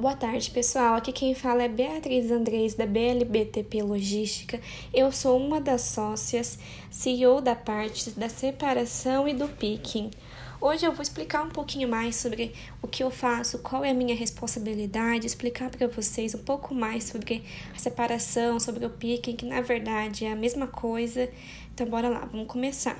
Boa tarde, pessoal. Aqui quem fala é Beatriz Andrés, da BLBTP Logística. Eu sou uma das sócias, CEO da parte da separação e do picking. Hoje eu vou explicar um pouquinho mais sobre o que eu faço, qual é a minha responsabilidade, explicar para vocês um pouco mais sobre a separação, sobre o picking, que na verdade é a mesma coisa. Então, bora lá, vamos começar.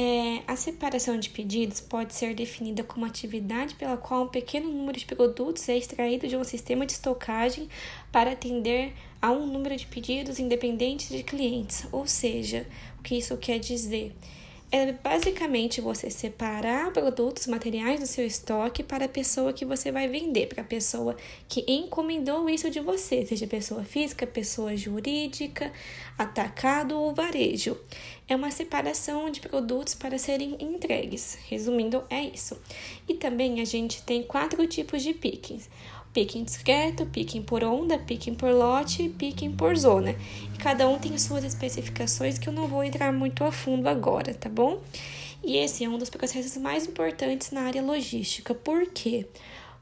É, a separação de pedidos pode ser definida como atividade pela qual um pequeno número de produtos é extraído de um sistema de estocagem para atender a um número de pedidos independentes de clientes. Ou seja, o que isso quer dizer? É basicamente você separar produtos, materiais do seu estoque para a pessoa que você vai vender, para a pessoa que encomendou isso de você, seja pessoa física, pessoa jurídica, atacado ou varejo. É uma separação de produtos para serem entregues. Resumindo, é isso. E também a gente tem quatro tipos de pickings picking discreto, picking por onda, picking por lote picking por zona. E cada um tem suas especificações que eu não vou entrar muito a fundo agora, tá bom? E esse é um dos processos mais importantes na área logística. Por quê?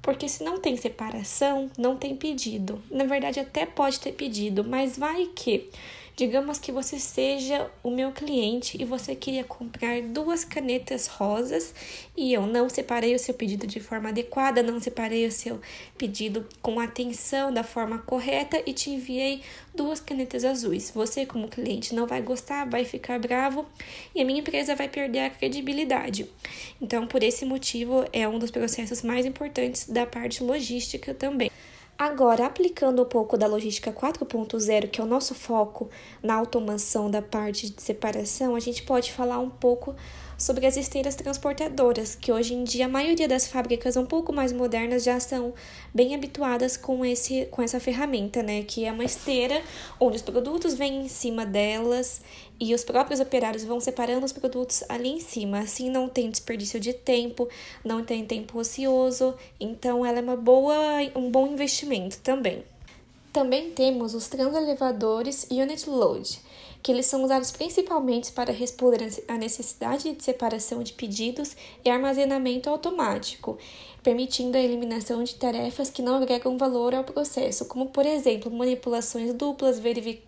Porque se não tem separação, não tem pedido. Na verdade, até pode ter pedido, mas vai que Digamos que você seja o meu cliente e você queria comprar duas canetas rosas e eu não separei o seu pedido de forma adequada, não separei o seu pedido com atenção da forma correta e te enviei duas canetas azuis. Você, como cliente, não vai gostar, vai ficar bravo e a minha empresa vai perder a credibilidade. Então, por esse motivo, é um dos processos mais importantes da parte logística também. Agora, aplicando um pouco da logística 4.0, que é o nosso foco na automação da parte de separação, a gente pode falar um pouco sobre as esteiras transportadoras, que hoje em dia a maioria das fábricas um pouco mais modernas já são bem habituadas com, esse, com essa ferramenta, né? Que é uma esteira onde os produtos vêm em cima delas e os próprios operários vão separando os produtos ali em cima. Assim não tem desperdício de tempo, não tem tempo ocioso, então ela é uma boa, um bom investimento também. Também temos os transelevadores Unit Load, que eles são usados principalmente para responder à necessidade de separação de pedidos e armazenamento automático, permitindo a eliminação de tarefas que não agregam valor ao processo, como por exemplo manipulações duplas,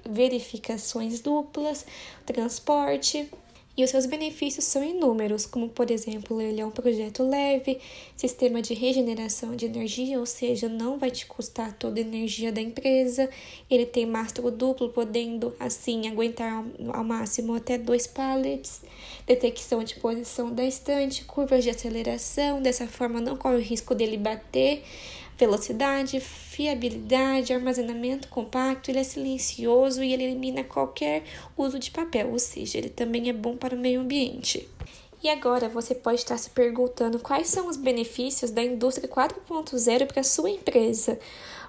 verificações duplas, transporte. E os seus benefícios são inúmeros, como por exemplo, ele é um projeto leve, sistema de regeneração de energia, ou seja, não vai te custar toda a energia da empresa. Ele tem mastro duplo, podendo assim aguentar ao máximo até dois pallets, detecção de posição da estante, curvas de aceleração, dessa forma não corre o risco dele bater velocidade, fiabilidade, armazenamento compacto, ele é silencioso e ele elimina qualquer uso de papel, ou seja, ele também é bom para o meio ambiente. E agora você pode estar se perguntando quais são os benefícios da indústria 4.0 para a sua empresa.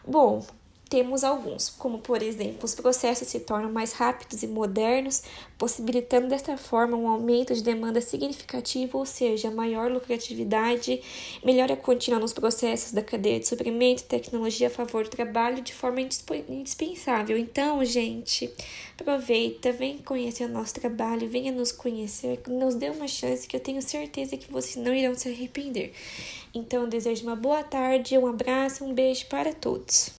Bom, temos alguns, como por exemplo, os processos se tornam mais rápidos e modernos, possibilitando desta forma um aumento de demanda significativo, ou seja, maior lucratividade, melhora contínua nos processos da cadeia de suprimento, tecnologia a favor do trabalho de forma indispensável. Então, gente, aproveita, vem conhecer o nosso trabalho, venha nos conhecer, nos dê uma chance que eu tenho certeza que vocês não irão se arrepender. Então, desejo uma boa tarde, um abraço, um beijo para todos.